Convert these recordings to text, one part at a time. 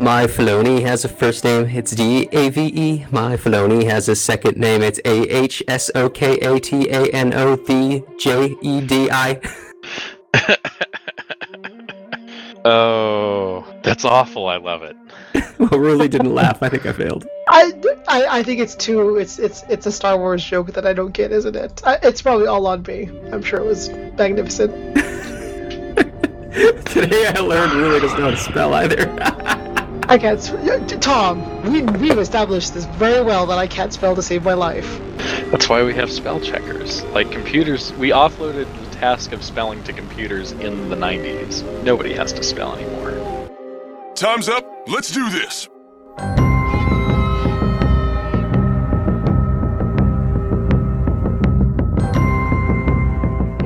My Filoni has a first name, it's D A V E. My Filoni has a second name, it's A H S O K A T A N O V J E D I. oh, that's awful. I love it. well, really didn't laugh. I think I failed. I, I, I think it's too. It's it's it's a Star Wars joke that I don't get, isn't it? I, it's probably all on me. I'm sure it was magnificent. Today I learned really doesn't know how to spell either. I can't. sp- Tom, we we've established this very well that I can't spell to save my life. That's why we have spell checkers. Like computers, we offloaded the task of spelling to computers in the 90s. Nobody has to spell anymore. Time's up. Let's do this.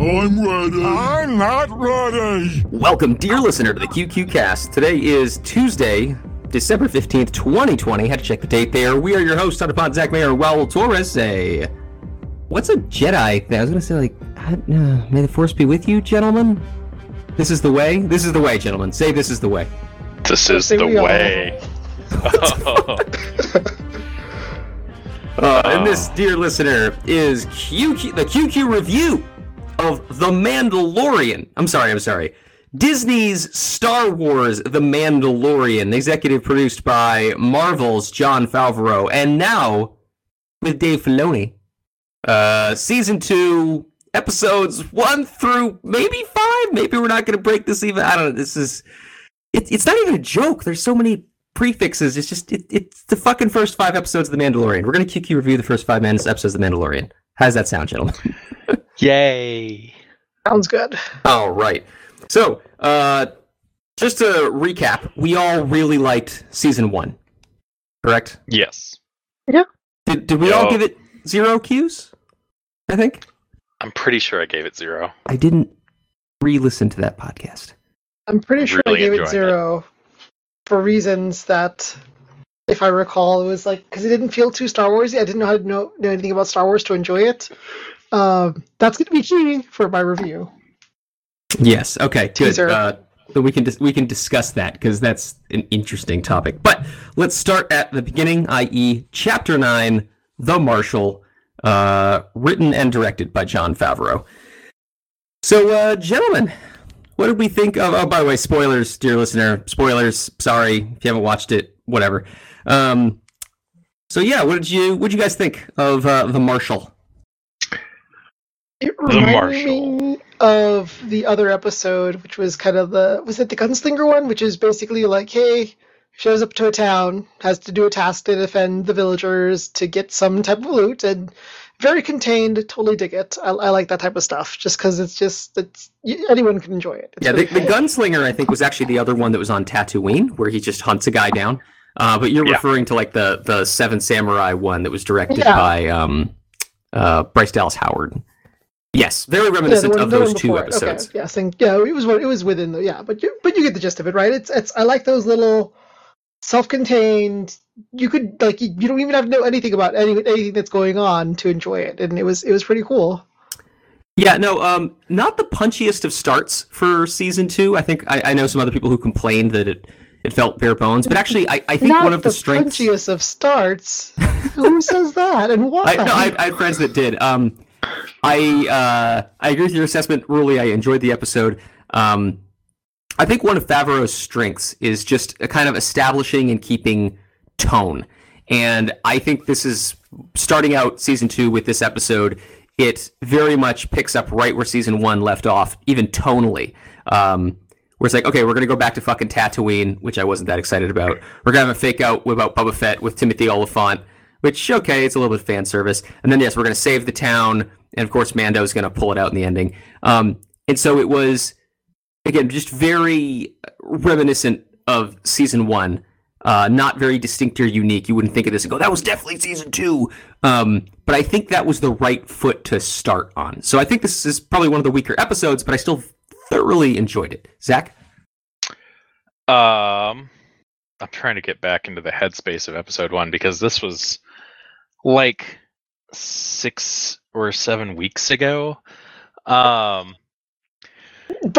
I'm ready. I'm not ready. Welcome, dear listener, to the QQ Cast. Today is Tuesday, December 15th, 2020. Had to check the date there. We are your hosts, Underpod, Zach Mayer, and Raul Torres. A what's a Jedi thing? I was gonna say like, I, uh, may the Force be with you, gentlemen. This is the way. This is the way, gentlemen. Say this is the way. This is the way. Uh, and Oh. this, dear listener, is QQ, the QQ review of The Mandalorian. I'm sorry, I'm sorry. Disney's Star Wars The Mandalorian, executive produced by Marvel's Jon Favreau, and now with Dave Filoni. Uh, season two, episodes one through maybe five. Maybe we're not going to break this even. I don't know. This is. It, it's not even a joke. There's so many prefixes. It's just it, it's the fucking first five episodes of The Mandalorian. We're gonna QQ review the first five minutes episodes of The Mandalorian. How does that sound, gentlemen? Yay. Sounds good. All right. So, uh, just to recap, we all really liked season one, correct? Yes. Yeah. Did, did we all give it zero cues? I think I'm pretty sure I gave it zero. I didn't re-listen to that podcast. I'm pretty sure Really I gave it enjoying it. zero for reasons that, if I recall, it was like because it didn't feel too Star Warsy. I didn't know how to know, know anything about Star Wars to enjoy it. Um, that's going to be key for my review. Yes. Okay. Good. Uh, so we can dis- we can discuss that because that's an interesting topic. But let's start at the beginning, i.e., Chapter Nine, The Marshal, uh, written and directed by Jon Favreau. So, uh, gentlemen, what did we think of? Oh, by the way, spoilers, dear listener. Spoilers. Sorry if you haven't watched it. Whatever. Um, so yeah, what did you what did you guys think of uh, The Marshal? It The reminded Marshal. me of the other episode, which was kind of the was it the gunslinger one, which is basically like, hey, shows up to a town, has to do a task to defend the villagers to get some type of loot, and very contained. Totally dig it. I, I like that type of stuff, just because it's just it's anyone can enjoy it. It's Yeah, the, really the gunslinger I think was actually the other one that was on Tatooine, where he just hunts a guy down. Uh, but you're Yeah. referring to like the the Seven Samurai one that was directed Yeah. by um, uh, Bryce Dallas Howard. Yes, very Yeah, reminiscent one- of those two episodes. Okay, yes, and yeah, it was it was within the yeah, but you but you get the gist of it, right? It's it's I like those little self-contained. You could like you, you don't even have to know anything about any anything that's going on to enjoy it, and it was it was pretty cool. Yeah, no, um, not the punchiest of starts for season two. I think I, I know some other people who complained that it it felt bare bones, but actually, I, I think Not one of the, the strengths. punchiest of starts. Who says that and why? I, no, I, I had friends that did. Um, I uh, I agree with your assessment, Ruli. I enjoyed the episode. Um, I think one of Favreau's strengths is just kind of establishing and keeping tone, and I think this is starting out season two with this episode. It very much picks up right where season one left off, even tonally. Um, where it's like, okay, we're gonna go back to fucking Tatooine, which I wasn't that excited about. We're gonna have a fake out about Boba Fett with Timothy Olyphant, which okay, it's a little bit of fan service. And then yes, we're gonna save the town, and of course Mando is gonna pull it out in the ending. Um, and so it was again just very reminiscent of season one. Uh, not very distinct or unique. You wouldn't think of this and go, that was definitely season two. Um, but I think that was the right foot to start on. So I think this is probably one of the weaker episodes, but I still thoroughly enjoyed it. Zach? Um, I'm trying to get back into the headspace of episode one because this was like six or seven weeks ago. Um,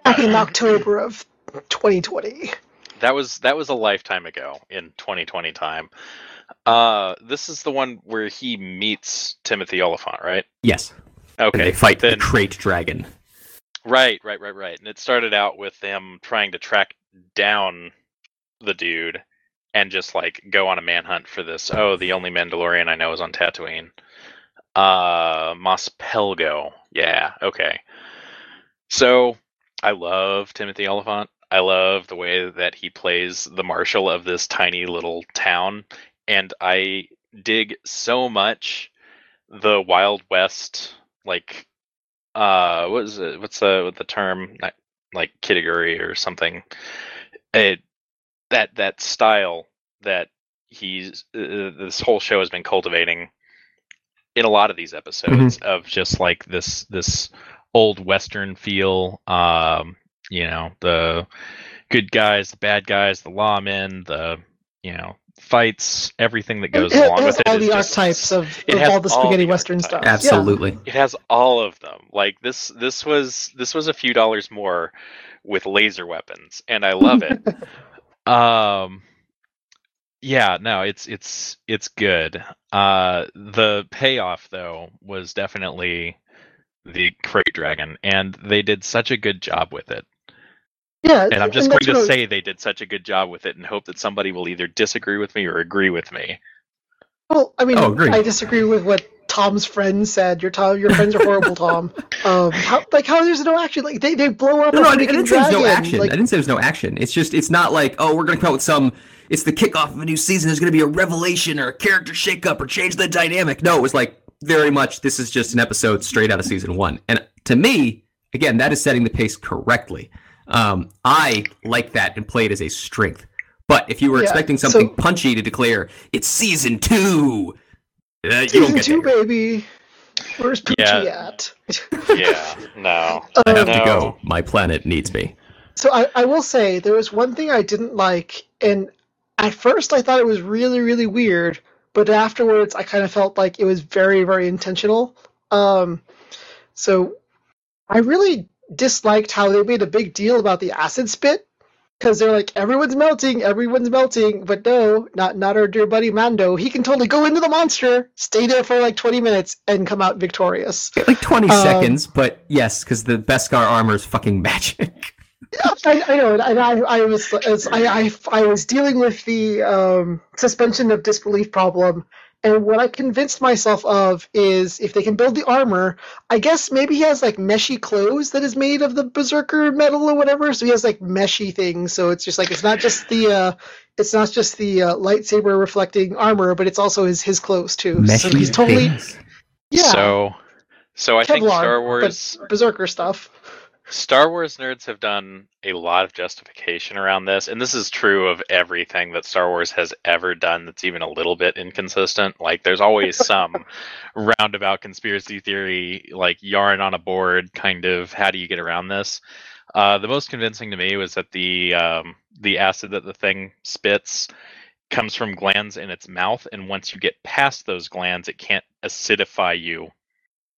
Back in October of 2020. that was that was a lifetime ago in 2020 time. Uh, this is the one where he meets Timothy Olyphant, right? Yes. And Okay, they fight then, the krayt dragon. right, right, right, right. And it started out with them trying to track down the dude and just like go on a manhunt for this. Oh, the only Mandalorian I know is on Tatooine. Uh, Mos Pelgo. Yeah, okay. So I love Timothy Olyphant. I love the way that he plays the marshal of this tiny little town, and I dig so much the Wild West, like, uh, what is it? What's the what the term? Like Kittiguri or something. It that that style that he's uh, this whole show has been cultivating in a lot of these episodes of just like this this old western feel um you know the good guys the bad guys the lawmen the you know fights everything that goes it, it along has with it all is the just- archetypes of, it of has all the all spaghetti the western archetypes. stuff. Absolutely. it has all of them like this this was this was a few dollars more with laser weapons and i love it um yeah no it's it's it's good uh the payoff though was definitely the krayt dragon and they did such a good job with it Yeah, and i'm just going to say they did such a good job with it and hope that somebody will either disagree with me or agree with me Well, I mean, Oh, agreed. I disagree with what Tom's friend said. Your Tom, your friends are horrible, Tom. Um, how, like how there's no action? Like they, they blow up No, a no, I didn't, I didn't say there's dragon. no action. Like, I didn't say there's no action. It's just it's not like oh we're gonna come out with some. It's the kickoff of a new season. There's gonna be a revelation or a character shakeup or change the dynamic. No, it was like very much this is just an episode straight out of season one. And to me, again, that is setting the pace correctly. Um, I like that and play it as a strength. But if you were Yeah, expecting so- something punchy to declare it's season two, uh, you don't season get two, there. baby. Where's Poochie Yeah. at? yeah no I have Um, to go. My planet needs me. So I, I will say there was one thing I didn't like, and at first I thought it was really, really weird, but afterwards I kind of felt like it was very, very intentional. Um, so I really disliked how they made a big deal about the acid spit because they're like everyone's melting, everyone's melting, but no, not not our dear buddy Mando. He can totally go into the monster, stay there for like 20 minutes, and come out victorious. Like 20 Um, seconds, but yes, because the Beskar armor is fucking magic. I, I know, and I, I was as I, I, I was dealing with the um, suspension of disbelief problem, and what I convinced myself of is if they can build the armor, I guess maybe he has like meshy clothes that is made of the berserker metal or whatever, so he has like meshy things. So it's just like it's not just the uh, it's not just the uh, lightsaber reflecting armor, but it's also his his clothes too. so Meshy he's totally things. yeah so so i think star but- wars berserker stuff. Star Wars nerds have done a lot of justification around this, and this is true of everything that Star Wars has ever done that's even a little bit inconsistent. Like, there's always some roundabout conspiracy theory, like yarn on a board, kind of how do you get around this? Uh, the most convincing to me was that the um, the acid that the thing spits comes from glands in its mouth, and once you get past those glands, it can't acidify you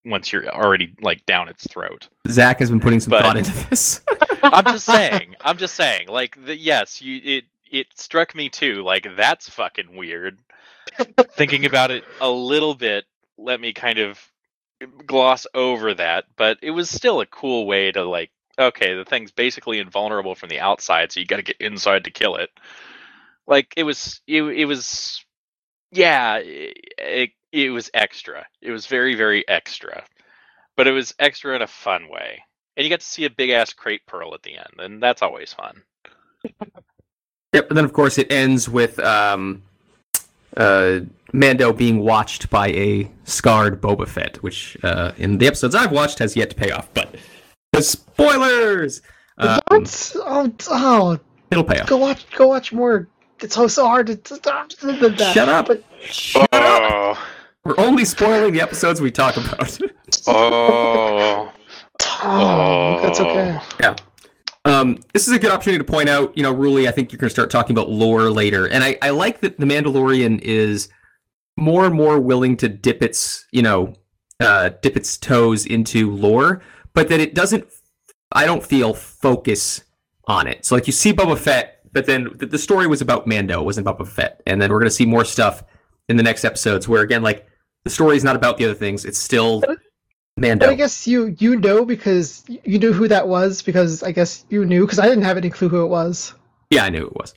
once you're already like down its throat. Zach has been putting some But- thought into this. I'm just saying. I'm just saying. Like, the, yes, you it it struck me too. Like, that's fucking weird. Thinking about it a little bit, let me kind of gloss over that, but it was still a cool way to like. Okay, the thing's basically invulnerable from the outside, so you got to get inside to kill it. Like it was, it, it was, yeah, it, it it was extra. It was very very extra, but it was extra in a fun way and you get to see a big ass krayt pearl at the end, and that's always fun. Yep, and then of course it ends with um, uh, Mando being watched by a scarred Boba Fett, which uh, in the episodes I've watched has yet to pay off. But the spoilers, um, what? Oh, oh, it'll pay off. go watch go watch more it's so so hard to, Shut up. but Shut up. Oh, We're only spoiling the episodes we talk about. oh, Tom, that's okay yeah. Um, this is a good opportunity to point out, you know, Ruli, I think you're going to start talking about lore later. And I, I like that The Mandalorian is more and more willing to dip its, you know, uh, dip its toes into lore, but that it doesn't, I don't feel, focus on it. So, like, you see Boba Fett but then the, the story was about Mando, it wasn't about Boba Fett. And then we're going to see more stuff in the next episodes where, again, like the story is not about the other things. It's still Mando. But I guess you you know because you knew who that was because I guess you knew because I didn't have any clue who it was. yeah, I knew it was.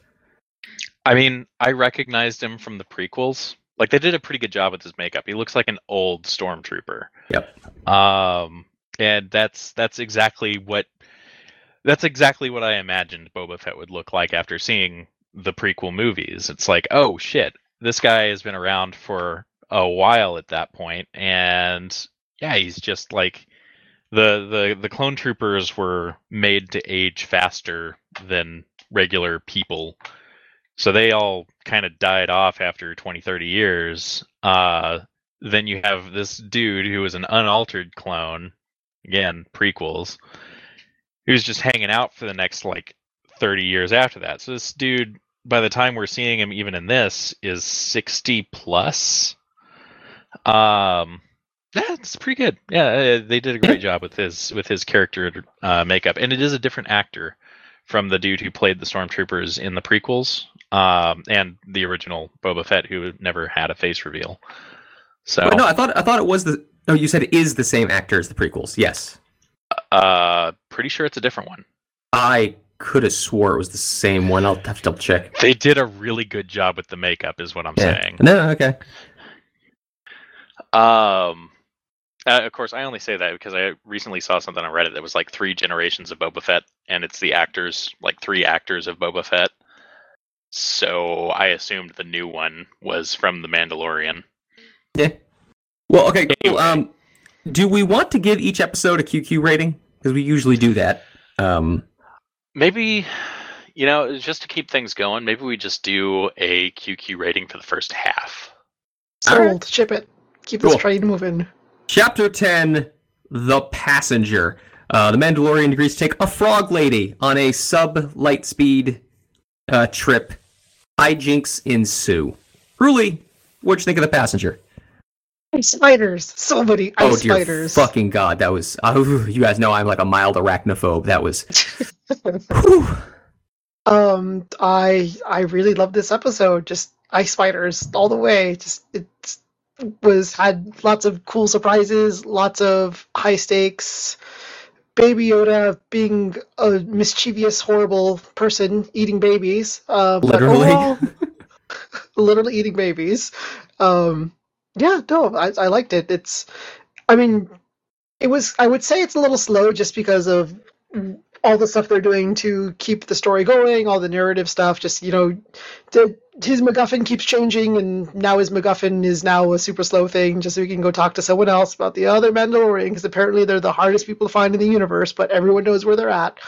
I mean, I recognized him from the prequels. Like they did a pretty good job with his makeup. He looks like an old stormtrooper. Yep. Um, and that's that's exactly what that's exactly what I imagined Boba Fett would look like after seeing the prequel movies. It's like, oh shit, this guy has been around for a while at that point, and yeah, he's just like the the the clone troopers were made to age faster than regular people. So they all kind of died off after 20 30 years uh then you have this dude who is an unaltered clone again prequels who's just hanging out for the next like 30 years after that. So this dude by the time we're seeing him even in this is 60 plus um that's pretty good. Yeah, uh, they did a great job with his with his character uh, makeup, and it is a different actor from the dude who played the stormtroopers in the prequels um, and the original Boba Fett, who never had a face reveal. So, no, I thought I thought it was the. No, you said it is the same actor as the prequels. Yes, uh, pretty sure it's a different one. I could have swore it was the same one. I'll have to double check. They did a really good job with the makeup, is what I'm Yeah. saying. No, okay. Um, uh, of course, I only say that because I recently saw something on Reddit that was like three generations of Boba Fett, and it's the actors, like three actors of Boba Fett. So I assumed the new one was from The Mandalorian. Yeah. Well, okay. Cool. Anyway. Um, do we want to give each episode a QQ rating? Because we usually do that. Um, Maybe, you know, just to keep things going, maybe we just do a QQ rating for the first half. Sold. Alright. Ship it. Keep this Cool. train moving. Chapter 10 The Passenger. Uh, the Mandalorian agrees to take a frog lady on a sub light speed uh, trip. Hijinks ensue. Ruli, what'd you think of The Passenger? Ice spiders. So many ice oh, dear spiders. fucking god. That was. Oh, you guys know I'm like a mild arachnophobe. That was. Um, I I really love this episode. Just ice spiders all the way. Just it was had lots of cool surprises, lots of high stakes. Baby Yoda being a mischievous, horrible person eating babies. Uh, Literally. overall, literally eating babies. Um, yeah, no, I, I liked it. It's, I mean, it was. I would say it's a little slow just because of all the stuff they're doing to keep the story going, all the narrative stuff. Just you know, the, his MacGuffin keeps changing, and now his MacGuffin is now a super slow thing, just so we can go talk to someone else about the other Mandalorian, because apparently they're the hardest people to find in the universe, but everyone knows where they're at.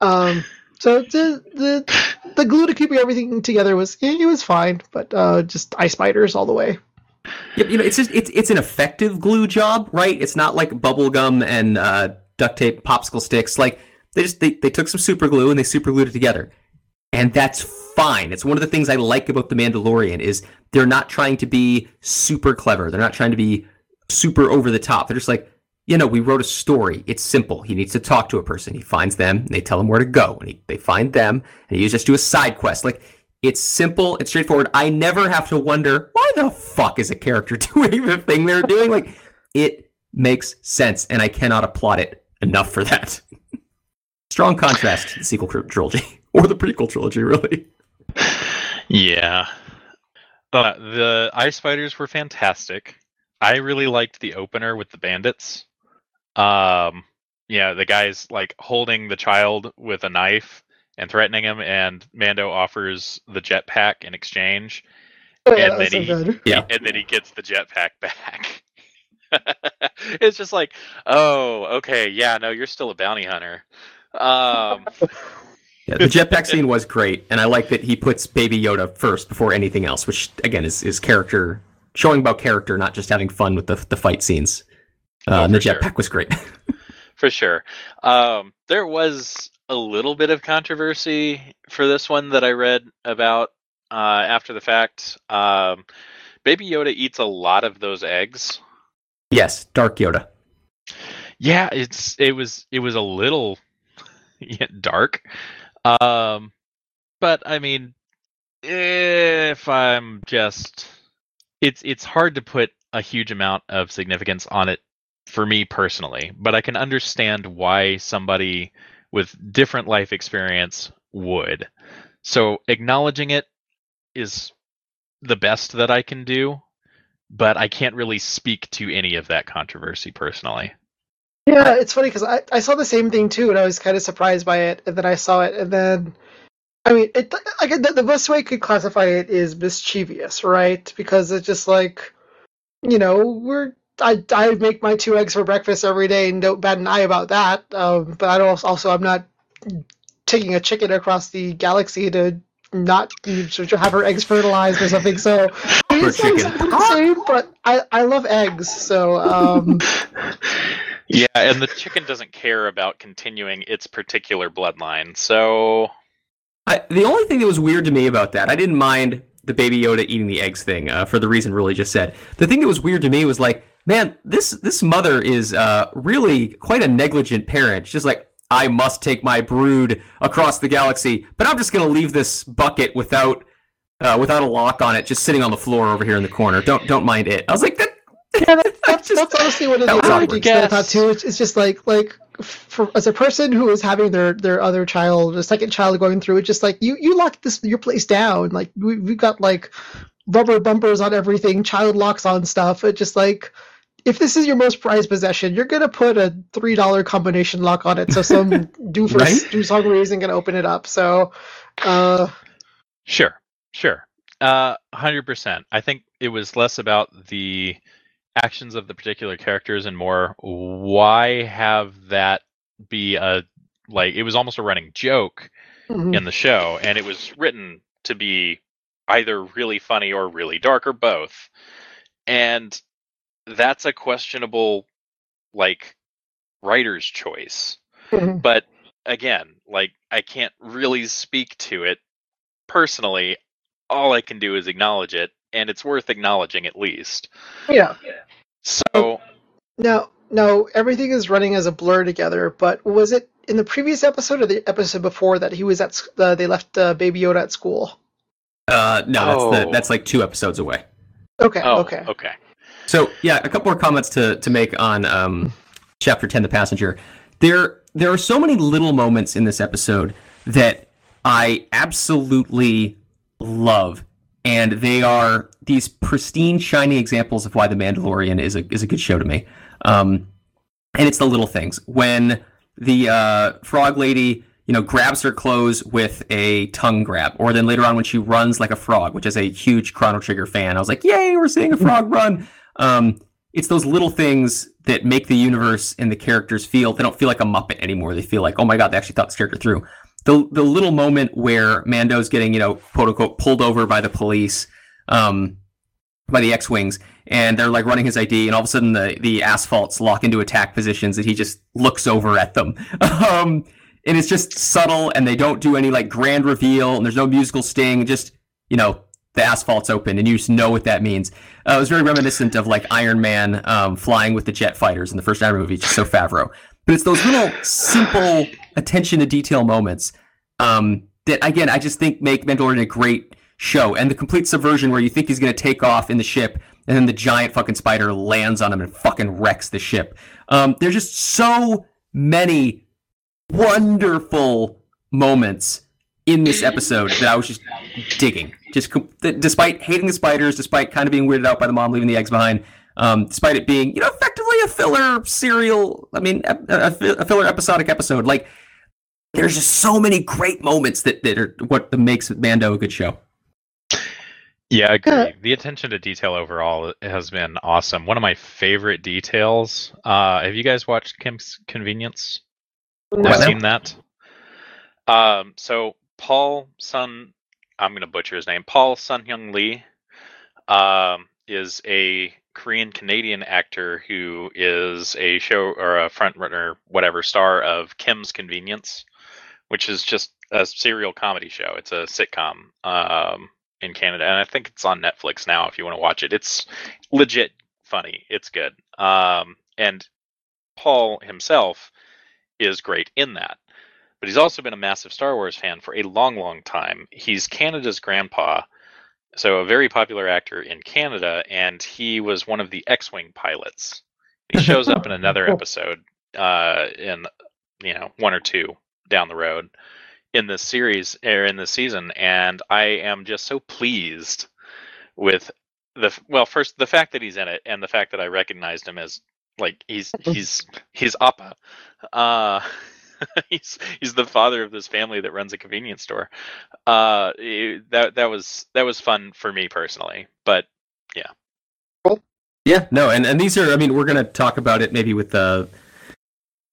Um, so the the the glue to keeping everything together was it, it was fine, but uh, just ice spiders all the way. Yep, you know, it's just it's it's an effective glue job, right? It's not like bubble gum and uh, duct tape, popsicle sticks. Like they just they, they took some super glue and they super glued it together, and that's fine. It's one of the things I like about the Mandalorian is they're not trying to be super clever. They're not trying to be super over the top. They're just like, you know, we wrote a story. It's simple. He needs to talk to a person. He finds them. They tell him where to go, and he, they find them, and you just do a side quest. Like it's simple. It's straightforward. I never have to wonder why the fuck is a character doing the thing they're doing. Like it makes sense, and I cannot applaud it enough for that. Strong contrast to the sequel trilogy or the prequel trilogy, really. Yeah. Uh, the ice spiders were fantastic. I really liked the opener with the bandits. Um, yeah, the guy's like holding the child with a knife and threatening him, and Mando offers the jetpack in exchange, Oh, yeah, And that so then he- good. Yeah. and then he gets the jetpack back. it's just like, oh, okay, yeah, no, you're still a bounty hunter. Um, Yeah, the jetpack scene was great, and I like that he puts Baby Yoda first before anything else, which again is is character showing about character, not just having fun with the the fight scenes. Uh, Oh, the for sure. jetpack was great. for sure. Um, there was a little bit of controversy for this one that I read about uh, after the fact. Um, Baby Yoda eats a lot of those eggs. yes, Dark Yoda. Yeah, it's it was it was a little yeah, dark. Um, but I mean, if I'm just, it's it's hard to put a huge amount of significance on it for me personally, but I can understand why somebody with different life experience would. So acknowledging it is the best that I can do, but I can't really speak to any of that controversy personally. Yeah, it's funny because I, I saw the same thing too, and I was kind of surprised by it, and then I saw it, and then, I mean, it like the, the best way I could classify it is mischievous, right? Because it's just like, you know, we're I I make my two eggs for breakfast every day, and don't bat an eye about that. Um, but I don't also I'm not taking a chicken across the galaxy to not to have her eggs fertilized or something. So it For chicken. exactly the same, but I I love eggs, so um. Yeah, and the chicken doesn't care about continuing its particular bloodline. So I, the only thing that was weird to me about that, I didn't mind the baby Yoda eating the eggs thing uh, for the reason Rolly just said. The thing that was weird to me was like, man, this this mother is uh, really quite a negligent parent. She's just like, I must take my brood across the galaxy, but I'm just gonna leave this bucket without uh, without a lock on it, just sitting on the floor over here in the corner. Don't don't mind it. I was like, that. Yeah, that, that's, just- that's honestly one of the was things that I thought Guess. too. It's, it's just like like for as a person who is having their their other child, a second child going through it, just like you you lock this your place down. Like we we've got like rubber bumpers on everything, child locks on stuff. It just like if this is your most prized possession, you're gonna put a three dollar combination lock on it, so some doofus Right? who's hungry isn't gonna open it up. So, uh, Sure, sure. Uh, hundred percent. I think it was less about the actions of the particular characters and more why have that be a like it was almost a running joke mhm. in the show, and it was written to be either really funny or really dark or both, and that's a questionable like writer's choice Mhm. but again like i can't really speak to it personally all i can do is acknowledge it and it's worth acknowledging at least yeah. so Now, now everything is running as a blur together. But was it in the previous episode or the episode before that he was at? Uh, they left uh, Baby Yoda at school. Uh, no, that's the Oh. that's like two episodes away. Okay. oh okay. okay So yeah, a couple more comments to to make on um, chapter ten, the passenger. There there are so many little moments in this episode that I absolutely love, and they are these pristine, shiny examples of why the Mandalorian is a is a good show to me. Um, and it's the little things when the uh, frog lady you know grabs her clothes with a tongue grab or then later on when she runs like a frog which is a huge chrono trigger fan i was like yay we're seeing a frog run um, it's those little things that make the universe and the characters feel they don't feel like a muppet anymore they feel like oh my god they actually thought this character through the, the little moment where mando's getting you know quote unquote pulled over by the police um, by the X-wings, and they're like running his ID, and all of a sudden the the S-foils lock into attack positions, and he just looks over at them. Um, and it's just subtle, and they don't do any like grand reveal, and there's no musical sting. Just you know, the S-foils open, and you just know what that means. Uh, it was very reminiscent of like Iron Man um, flying with the jet fighters in the first Iron Man movie, just so Favreau. But it's those little simple attention to detail moments um, that again I just think make Mandalorian a great show. And the complete subversion where you think he's going to take off in the ship, and then the giant fucking spider lands on him and fucking wrecks the ship. Um, there's just so many wonderful moments in this episode that I was just digging. Just despite hating the spiders, despite kind of being weirded out by the mom leaving the eggs behind, um, despite it being you know effectively a filler serial. I mean, a, a, a filler episodic episode. Like there's just so many great moments that that are what makes Mando a good show. yeah I agree Yeah. the attention to detail overall has been awesome one of my favorite details uh have you guys watched kim's convenience No. I've no. seen that. Um, so Paul Sun, I'm gonna butcher his name. Paul Sun Hyung Lee, um, is a Korean Canadian actor who is a show or a front runner, whatever star of Kim's Convenience, which is just a serial comedy show. It's a sitcom um, in Canada, and I think it's on Netflix now. If you want to watch it, it's legit funny. It's good. Um, and Paul himself is great in that. But he's also been a massive Star Wars fan for a long, long time. He's Canada's grandpa, so a very popular actor in Canada, and he was one of the X-wing pilots. He shows up in another episode, uh, in you know one or two down the road in this series or in this season, and I am just so pleased with the well, first the fact that he's in it, and the fact that I recognized him as like he's he's he's Appa. Uh, he's he's the father of this family that runs a convenience store. Uh, it- that that was that was fun for me personally, but Yeah, Cool. Yeah, no, and, and these are, I mean, we're going to talk about it maybe with the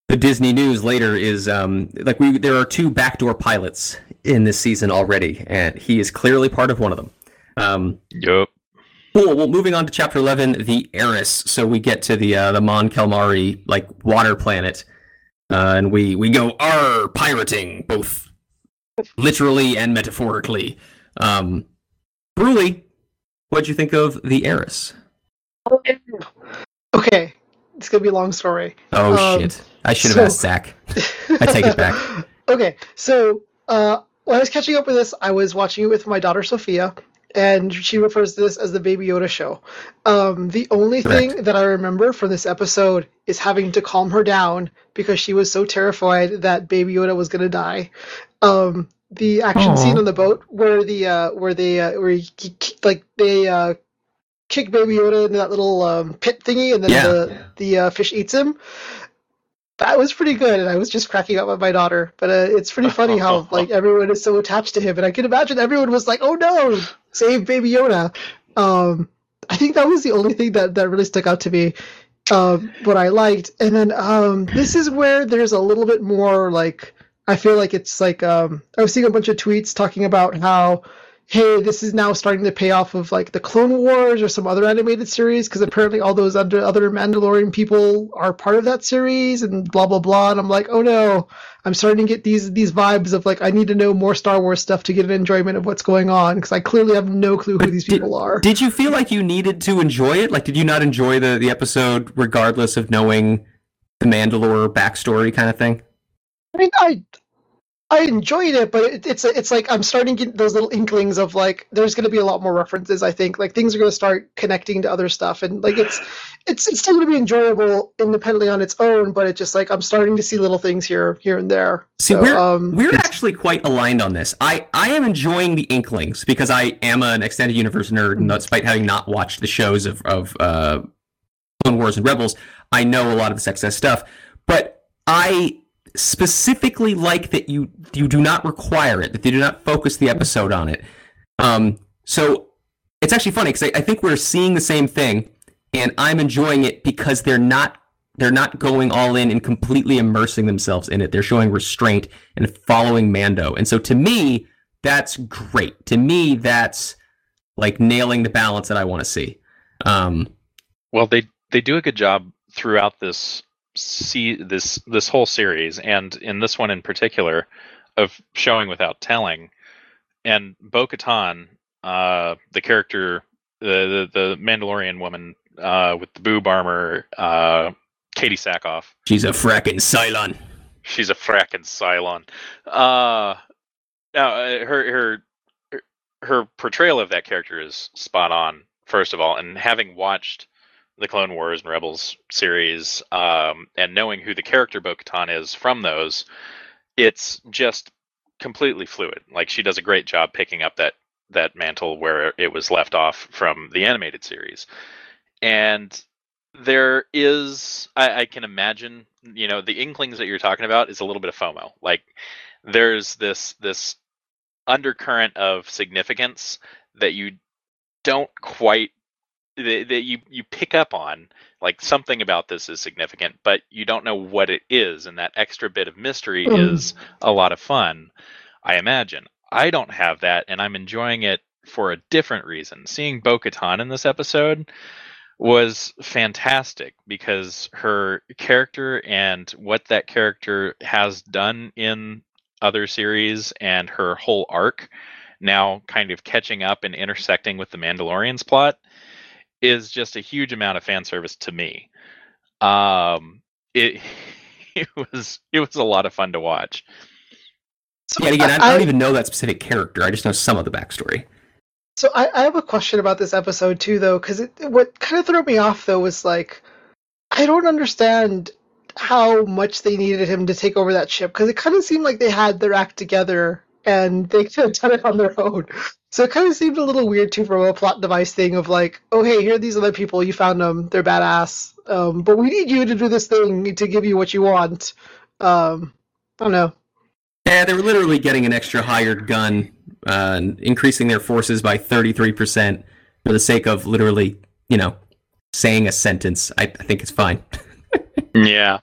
the Disney news later. Is um like we there are two backdoor pilots in this season already, and he is clearly part of one of them. Um, yep. cool. Well, moving on to chapter eleven, the Heiress. So we get to the uh, the Mon Calamari like water planet, uh, and we we go R pirating both literally and metaphorically. Um, Bruli, what'd you think of the Heiress? Okay, it's gonna be a long story. Oh Um, shit! I should have so- asked Zach. I take it back. okay, so uh, when I was catching up with this, I was watching it with my daughter Sophia, and she refers to this as the Baby Yoda show. Um, the only thing that I remember from this episode is having to calm her down because she was so terrified that Baby Yoda was gonna die. Um, the action Aw. scene on the boat where the uh, where they uh, where he, he- like they uh, kick Baby Yoda into that little um, pit thingy, and then Yeah. the the uh, fish eats him that was pretty good, and I was just cracking up with my daughter. But uh, it's pretty funny how like everyone is so attached to him, and I can imagine everyone was like, "Oh no, save Baby Yoda." Um, I think that was the only thing that that really stuck out to me. Um, what I liked, and then um, this is where there's a little bit more like I feel like it's like um, I was seeing a bunch of tweets talking about how hey, this is now starting to pay off of like the Clone Wars or some other animated series because apparently all those other other Mandalorian people are part of that series and blah blah blah. And I'm like, oh no, I'm starting to get these these vibes of like I need to know more Star Wars stuff to get an enjoyment of what's going on because I clearly have no clue who But these did- people are. Did you feel like you needed to enjoy it? Like, did you not enjoy the the episode regardless of knowing the Mandalore backstory kind of thing? I mean, I I enjoyed it, but it, it's it's like I'm starting to get those little inklings of like there's going to be a lot more references. I think like things are going to start connecting to other stuff, and like it's it's it's still going to be enjoyable independently on its own. But it's just like I'm starting to see little things here here and there. See, So, we're um, we're actually quite aligned on this. I I am enjoying the Inklings because I am an extended universe nerd, and despite having not watched the shows of of uh, Clone Wars and Rebels, I know a lot of this excess stuff. But I specifically like that you you do not require it, that they do not focus the episode on it. Um, so it's actually funny because I, I think we're seeing the same thing, and I'm enjoying it because they're not they're not going all in and completely immersing themselves in it. They're showing restraint and following Mando. And so to me, that's great. To me, that's like nailing the balance that I want to see. Um, Well, they they do a good job throughout this see this this whole series, and in this one in particular, of showing without telling. And Bo-Katan, uh, the character, the, the the Mandalorian woman uh, with the boob armor, uh, Katee Sackhoff. she's a frackin' Cylon. She's a frackin' Cylon. Uh, now uh, her her- her portrayal of that character is spot on. First of all, and having watched the Clone Wars and Rebels series, um, and knowing who the character Bo-Katan is from those, it's just completely fluid. Like she does a great job picking up that that mantle where it was left off from the animated series, and there is I, I can imagine you know the inklings that you're talking about is a little bit of FOMO. Like there's this this undercurrent of significance that you don't quite that, that you you pick up on like something about this is significant but you don't know what it is and that extra bit of mystery Mhm. is a lot of fun i imagine i don't have that and i'm enjoying it for a different reason seeing bo-katan in this episode was fantastic because her character and what that character has done in other series and her whole arc now kind of catching up and intersecting with the Mandalorian's plot is just a huge amount of fan service to me. Um it it was it was a lot of fun to watch. So Yeah, again, I, I I- don't even know that specific character. I just know some of the backstory. So I, I have a question about this episode too, though, because what kind of threw me off though was like, I don't understand how much they needed him to take over that ship because it kind of seemed like they had their act together and they could have done it on their own. So it kind of seemed a little weird too from a plot device thing of like, oh hey, here are these other people, you found them, they're badass, um, but we need you to do this thing to give you what you want. Um, I don't know. Yeah, they were literally getting an extra hired gun, uh, and increasing their forces by 33% for the sake of literally, you know, saying a sentence. I, I think it's fine. Yeah.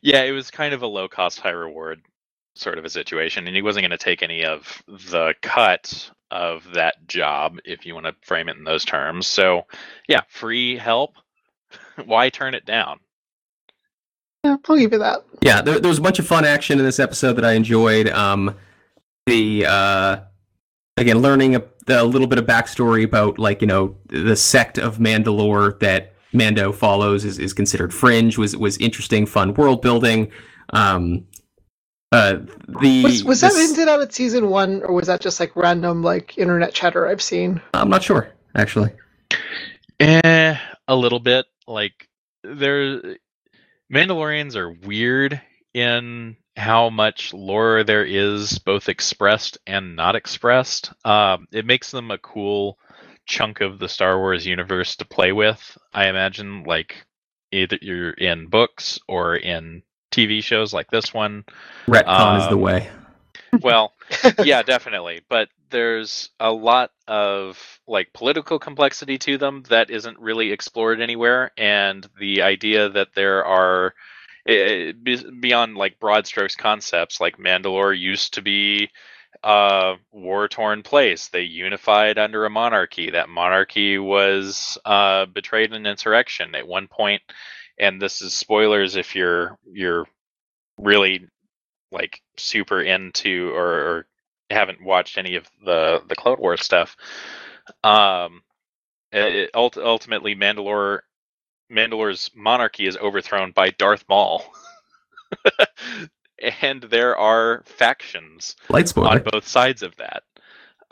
Yeah, it was kind of a low cost, high reward sort of a situation. And he wasn't going to take any of the cut of that job, if you want to frame it in those terms. So, yeah, free help. Why turn it down? Yeah, I'll give you that. Yeah, there, there was a bunch of fun action in this episode that I enjoyed. Um, the uh, again, learning a, a little bit of backstory about like you know the sect of Mandalore that Mando follows is, is considered fringe was was interesting, fun world building. Um, uh, the Was, was that this- hinted at at season one, or was that just like random like internet chatter I've seen? I'm not sure actually. Eh, a little bit. Like there Mandalorians are weird in how much lore there is both expressed and not expressed. Um, it makes them a cool chunk of the Star Wars universe to play with. I imagine like either you're in books or in TV shows like this one. Retcon is the Um, way. Well, yeah, definitely. But there's a lot of like political complexity to them that isn't really explored anywhere, and the idea that there are eh, beyond like broad strokes concepts, like Mandalore used to be a war torn place. They unified under a monarchy. That monarchy was uh, betrayed in insurrection at one point, and this is spoilers if you're you're really like super into or, or haven't watched any of the the Clone Wars stuff. Um, it, ult- ultimately, Mandalore Mandalore's monarchy is overthrown by Darth Maul, and there are factions Light spoiler. on both sides of that.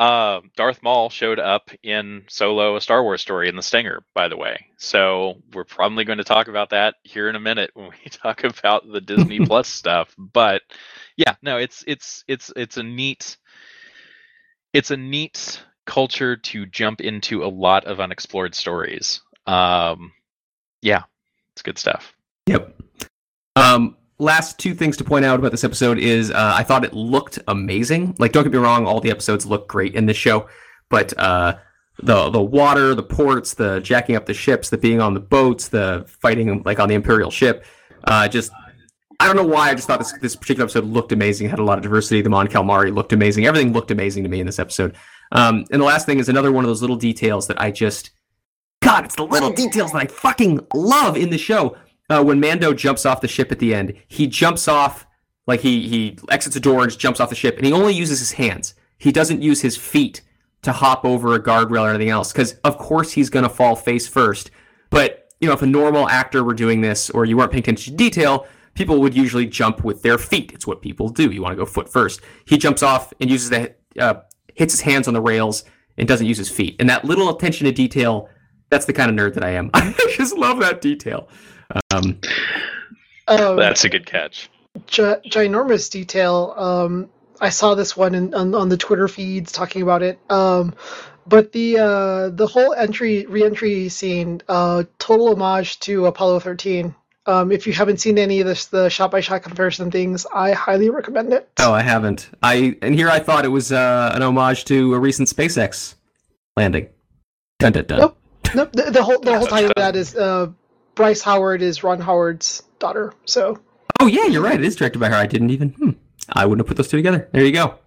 Um, Darth Maul showed up in Solo, a Star Wars story in the Stinger, by the way. So we're probably going to talk about that here in a minute when we talk about the Disney Plus stuff. But yeah, no, it's it's it's it's a neat it's a neat culture to jump into a lot of unexplored stories. Um, yeah, it's good stuff. Yep. Um, last two things to point out about this episode is uh, I thought it looked amazing. Like, don't get me wrong, all the episodes look great in this show, but uh, the the water, the ports, the jacking up the ships, the being on the boats, the fighting like on the Imperial ship, uh, just I don't know why I just thought this this particular episode looked amazing. Had a lot of diversity. The Mon Calamari looked amazing. Everything looked amazing to me in this episode. Um, and the last thing is another one of those little details that I just God, it's the little details that I fucking love in the show. Uh, when Mando jumps off the ship at the end, he jumps off like he he exits a door and jumps off the ship, and he only uses his hands. He doesn't use his feet to hop over a guardrail or anything else, because of course he's gonna fall face first. But you know, if a normal actor were doing this, or you weren't paying attention to detail, people would usually jump with their feet. It's what people do. You want to go foot first. He jumps off and uses the uh, hits his hands on the rails and doesn't use his feet. And that little attention to detail, that's the kind of nerd that I am. I just love that detail. Um, Um, That's a good catch. gi- ginormous detail. Um, I saw this one in, on, on the Twitter feeds talking about it. Um, but the uh, the whole entry re-entry scene, uh, total homage to Apollo 13. Um, if you haven't seen any of this, the shot-by-shot comparison things, I highly recommend it. oh, I haven't. I and here I thought it was uh, an homage to a recent SpaceX landing. Dun dun dun. Nope. Nope, the, the whole the whole That's time of that is uh, Bryce Howard is Ron Howard's daughter. So Oh yeah, you're right. It is directed by her. I didn't even. Hmm, I wouldn't have put those two together. There you go.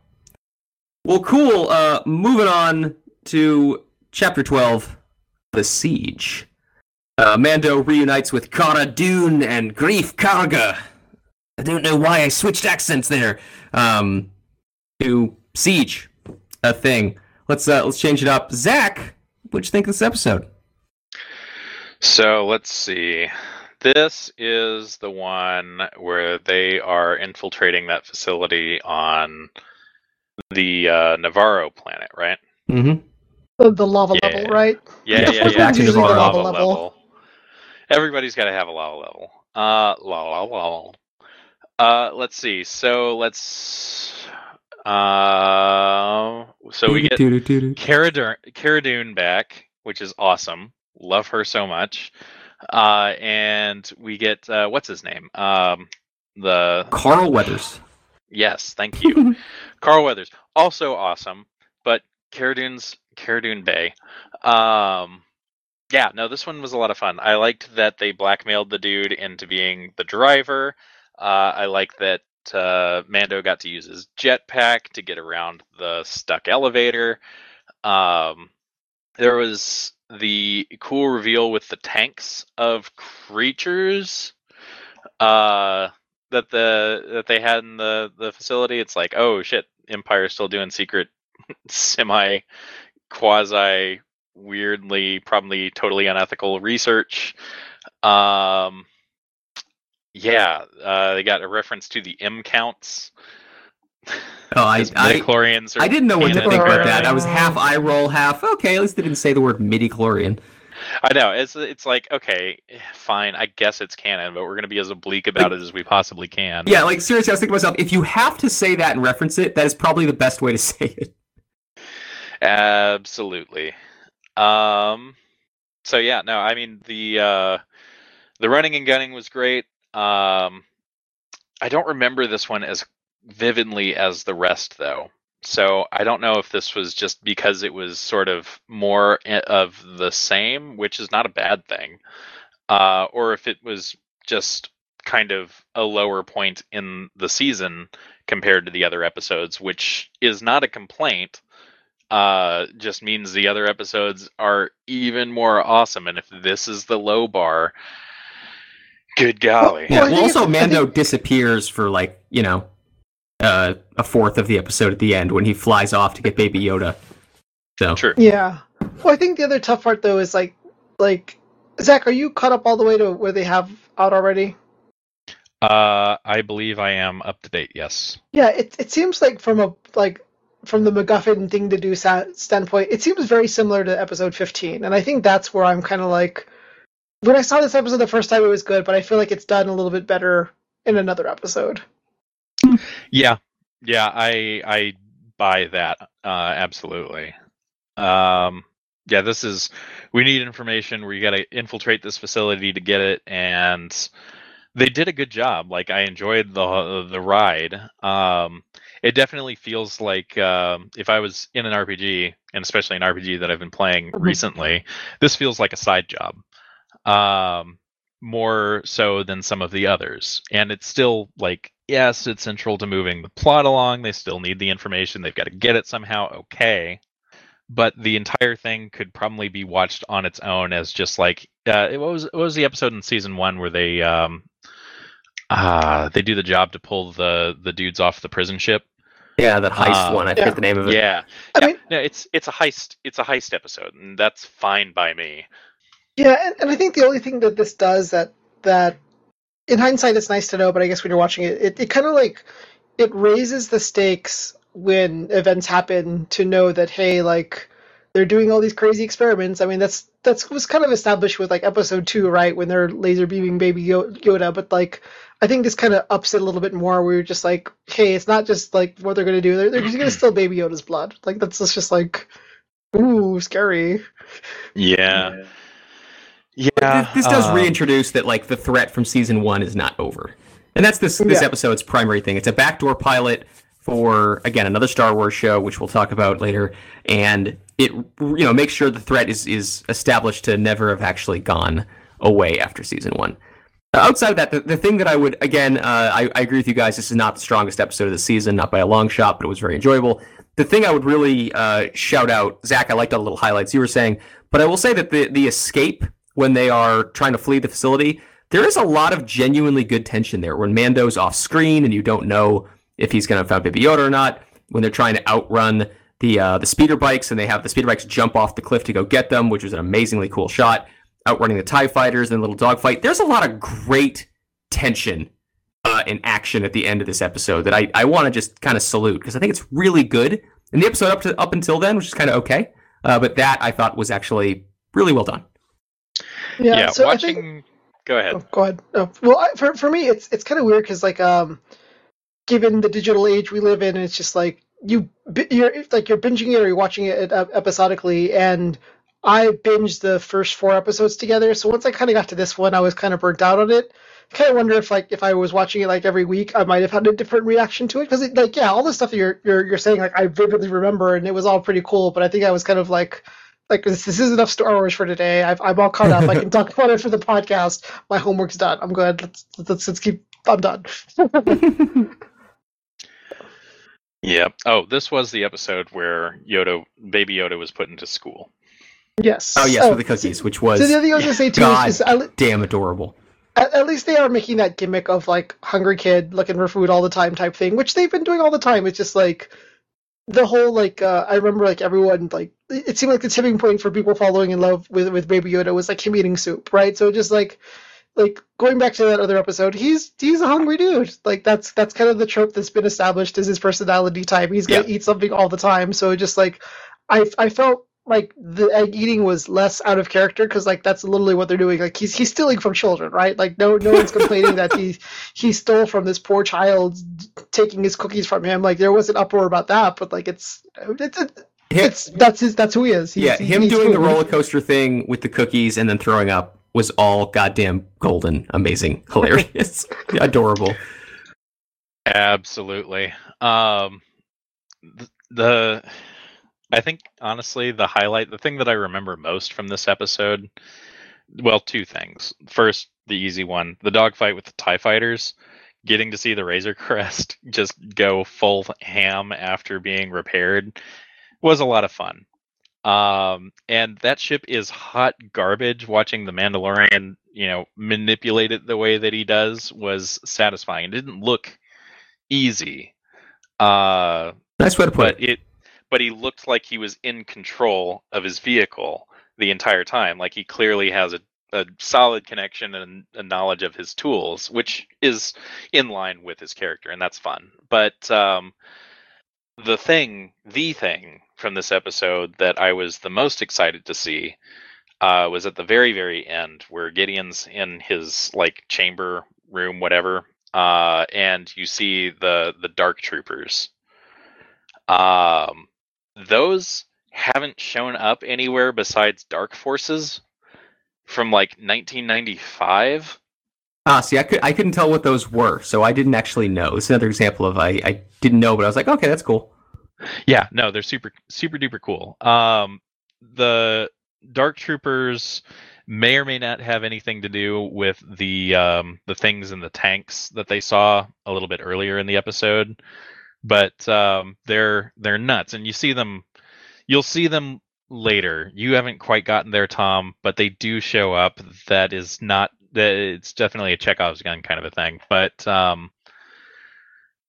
Well, cool. Uh, moving on to chapter twelve, the siege. Uh, Mando reunites with Cara Dune and Greef Karga. I don't know why I switched accents there. Um, to siege, a thing. Let's uh, let's change it up. Zach, what'd you think of this episode? So let's see. This is the one where they are infiltrating that facility on the uh, Nevarro planet, right? hmm The, the lava Yeah. level, right? Yeah, Yeah, yeah, first yeah. one's the lava level. Everybody's got to have a lava level. Uh, la la la. Uh, let's see. So let's. Uh, so we get Cara Dur- Cara Dune back, which is awesome. Love her so much. Uh, and we get uh, what's his name? Um, the Carl Weathers. yes, thank you, Carl Weathers, also awesome. But Cara Dune's Cara Dune Bay. Um, yeah, no, this one was a lot of fun. I liked that they blackmailed the dude into being the driver. Uh, I like that uh, Mando got to use his jetpack to get around the stuck elevator. Um, there was the cool reveal with the tanks of creatures uh, that the that they had in the the facility. It's like, oh shit, Empire's still doing secret, semi, quasi, weirdly, probably totally unethical research. Um, yeah, uh, they got a reference to the M counts. Oh, I, I, I didn't know what to think about that. I was half eye roll, half okay. At least they didn't say the word midi-chlorian. I know it's it's like okay, fine. I guess it's canon, but we're gonna be as oblique about it as we possibly can. Yeah, like seriously, I was thinking to myself, if you have to say that and reference it, that is probably the best way to say it. absolutely. Um, so yeah, no, I mean the uh, the running and gunning was great. Um, I don't remember this one as vividly as the rest though. So I don't know if this was just because it was sort of more of the same, which is not a bad thing, uh, or if it was just kind of a lower point in the season compared to the other episodes, which is not a complaint. Uh, just means the other episodes are even more awesome. And if this is the low bar, good golly. Well, I Well, also Mando think- disappears for like you know uh, a fourth of the episode at the end when he flies off to get Baby Yoda. So True. Yeah. Well, I think the other tough part though is like, like Zach, are you caught up all the way to where they have out already? Uh, I believe I am up to date. Yes. Yeah, it it seems like from a like from the MacGuffin thing to do sa- standpoint, it seems very similar to episode 15, and I think that's where I'm kind of like, when I saw this episode the first time, it was good, but I feel like it's done a little bit better in another episode. Yeah. Yeah. I I buy that. Uh, absolutely. Um. Yeah. This is. We need information. where you got to infiltrate this facility to get it, and they did a good job. Like I enjoyed the the ride. Um. It definitely feels like um, if I was in an RPG, and especially an RPG that I've been playing Mhm. recently, this feels like a side job. Um, more so than some of the others. And it's still like, yes, it's central to moving the plot along. They still need the information. They've got to get it somehow. Okay. But the entire thing could probably be watched on its own as just like uh, what was what was the episode in season one where they um uh they do the job to pull the the dudes off the prison ship. yeah, that heist Uh, one. I yeah. forget the name of it. Yeah, I yeah. mean- no, it's it's a heist. It's a heist episode, and that's fine by me. Yeah, and, and I think the only thing that this does that that in hindsight it's nice to know, but I guess when you're watching it, it, it kind of like it raises the stakes when events happen to know that hey, like they're doing all these crazy experiments. I mean, that's that's was kind of established with like episode two, right, when they're laser beaming Baby Yoda. But like, I think this kind of ups it a little bit more. Where you're just like, hey, it's not just like what they're gonna do. They're, they're just gonna steal Baby Yoda's blood. Like that's that's just like, ooh, scary. Yeah, yeah. This, this does um, reintroduce that like the threat from season one is not over, and that's this this Yeah. episode's primary thing. It's a backdoor pilot for again another Star Wars show, which we'll talk about later, and it you know makes sure the threat is is established to never have actually gone away after season one. Uh, Outside of that, the, the thing that I would again, uh, I, I agree with you guys. This is not the strongest episode of the season, not by a long shot, but it was very enjoyable. The thing I would really uh, shout out, Zach, I liked all the little highlights you were saying, but I will say that the the escape when they are trying to flee the facility, there is a lot of genuinely good tension there. When Mando's off screen and you don't know if he's going to find Baby Yoda or not. When they're trying to outrun the uh, the speeder bikes and they have the speeder bikes jump off the cliff to go get them, which was an amazingly cool shot. Outrunning the Tie Fighters and the little dogfight. There's a lot of great tension uh, and action at the end of this episode that I, I want to just kind of salute because I think it's really good. And the episode up to up until then was just kind of okay, uh, but that I thought was actually really well done. Yeah, Yeah, so I watching. think Go ahead. Oh, go ahead. Oh, well, I, for for me, it's it's kind of weird because like um, given the digital age we live in, it's just like you you're like you're binging it or you're watching it uh, episodically, and I binged the first four episodes together. So once I kind of got to this one, I was kind of burnt out on it. I kind of wonder if like if I was watching it like every week, I might have had a different reaction to it because like yeah, all the stuff that you're you're you're saying like I vividly remember and it was all pretty cool, but I think I was kind of like like this, this is enough Star Wars for today. I've, I'm all caught up. I can talk about it for the podcast. My homework's done. I'm good. Let's let's, let's keep. I'm done. Yeah. Oh, this was the episode where Yoda, baby Yoda, was put into school. yes. Oh yes, with the cookies, which was So the other thing I was gonna say too God is, is damn adorable. at, at least they are making that gimmick of like hungry kid looking for food all the time type thing, which they've been doing all the time. It's just like the whole like uh, I remember like everyone like it seemed like the tipping point for people falling in love with with Baby Yoda was like him eating soup, right? So just like like going back to that other episode, he's he's a hungry dude. Like that's that's kind of the trope that's been established as his personality type. He's gonna eat something all the time. So just like I I felt like the egg eating was less out of character because like that's literally what they're doing. Like he's he's stealing from children, right? Like no no one's complaining that he he stole from this poor child taking his cookies from him. Like there was an uproar about that, but like it's it's it's that's his that's who he is. He's- yeah, him eats doing the roller coaster thing with the cookies and then throwing up was all goddamn golden, amazing, hilarious, adorable. Absolutely. Um, th- the I think honestly the highlight, the thing that I remember most from this episode, well, two things. First, the easy one, the dogfight with the Tie Fighters. Getting to see the Razor Crest just go full ham after being repaired was a lot of fun. Um, and that ship is hot garbage. Watching the Mandalorian, you know, manipulate it the way that he does was satisfying. It didn't look easy. Uh, Nice way to put it. it but he looked like he was in control of his vehicle the entire time. Like he clearly has a, a solid connection and a knowledge of his tools, which is in line with his character, and that's fun. But um, the thing, the thing from this episode that I was the most excited to see uh, was at the very, very end, where Gideon's in his like chamber room, whatever, uh, and you see the the Dark Troopers. Um, those haven't shown up anywhere besides Dark Forces from like 1995. Ah, see, I could I couldn't tell what those were, so I didn't actually know. It's another example of I, I didn't know, but I was like, okay, that's cool. Yeah, no, they're super super duper cool. Um, the Dark Troopers may or may not have anything to do with the um, the things in the tanks that they saw a little bit earlier in the episode, but um, they're they're nuts, and you see them, you'll see them later. You haven't quite gotten there, Tom, but they do show up. That is not it's definitely a Chekhov's gun kind of a thing, but um,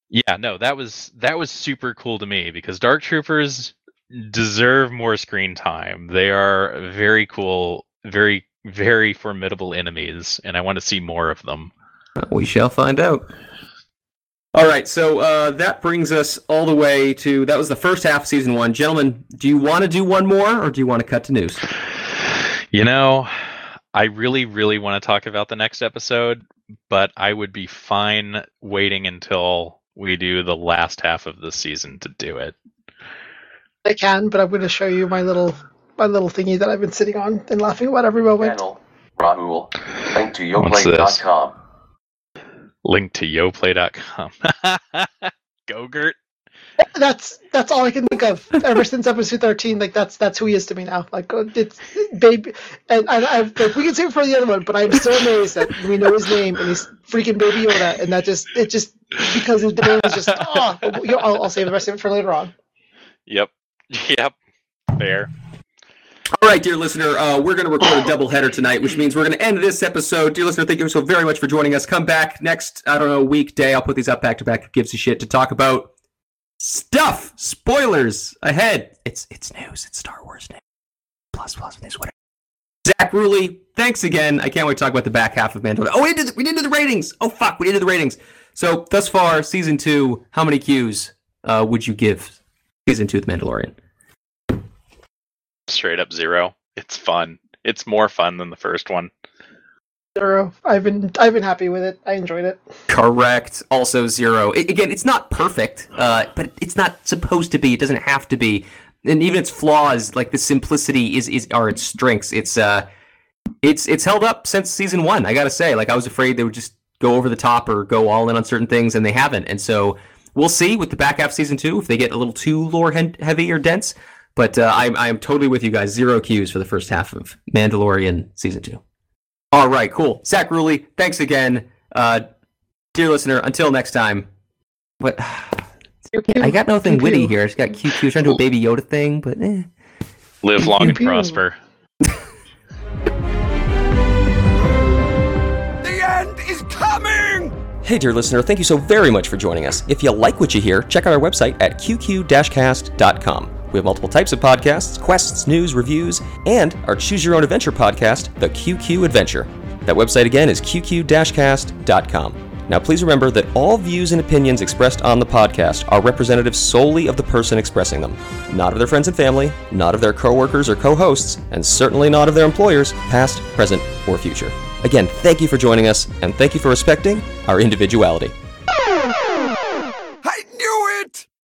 yeah, no, that was that was super cool to me because Dark Troopers deserve more screen time. They are very cool, very very formidable enemies, and I want to see more of them. We shall find out. All right, so uh, that brings us all the way to that was the first half of season one. Gentlemen, do you want to do one more, or do you want to cut to news? You know, I really really want to talk about the next episode, but I would be fine waiting until we do the last half of the season to do it. I can, but I'm going to show you my little my little thingy that I've been sitting on and laughing about every moment. Channel. Rahul. Link to What's this? yoplait.com. Link to yoplait.com. Gogurt. That's that's all I can think of ever since episode 13. Like that's that's who he is to me now. Like uh, it's baby, and I, I like we can save it for the other one, but I'm so amazed that we know his name and he's freaking Baby Yoda, and that just it just because his name is just oh, I'll, I'll save the rest of it for later on. Yep. Yep. Fair. All right, dear listener, uh, we're going to record a double header tonight, which means we're going to end this episode. Dear listener, thank you so very much for joining us. Come back next, I don't know, weekday. I'll put these up back to back. Who gives a shit to talk about stuff? Spoilers ahead. It's it's news. It's Star Wars news. Plus plus news. Whatever. Zach Ruley, thanks again. I can't wait to talk about the back half of Mandalorian. Oh, we did we didn't do the ratings. Oh fuck, we didn't do the ratings. So thus far, season two, how many Qs uh, would you give season two of The Mandalorian? Straight up zero. It's fun. It's more fun than the first one. Zero. I've been I've been happy with it. I enjoyed it. Correct. Also zero. I- again, it's not perfect, uh, but it's not supposed to be. It doesn't have to be. And even its flaws, like the simplicity, is is are its strengths. It's uh, it's it's held up since season one. I gotta say, like I was afraid they would just go over the top or go all in on certain things, and they haven't. And so we'll see with the back half season two if they get a little too lore hen- heavy or dense. But uh, I'm I'm totally with you guys. Zero Qs for the first half of Mandalorian season two. All right, cool. Zach Ruley, thanks again. Uh, dear listener, until next time. What? I got nothing witty here. I just got QQ trying to do a Baby Yoda thing, but eh. Live long and Pew, pew. prosper. The end is coming! Hey, dear listener, thank you so very much for joining us. If you like what you hear, check out our website at qq-cast.com. We have multiple types of podcasts, quests, news, reviews, and our Choose Your Own Adventure podcast, The QQ Adventure. That website again is qq-cast.com. Now, please remember that all views and opinions expressed on the podcast are representative solely of the person expressing them, not of their friends and family, not of their coworkers or co-hosts, and certainly not of their employers, past, present, or future. Again, thank you for joining us, and thank you for respecting our individuality.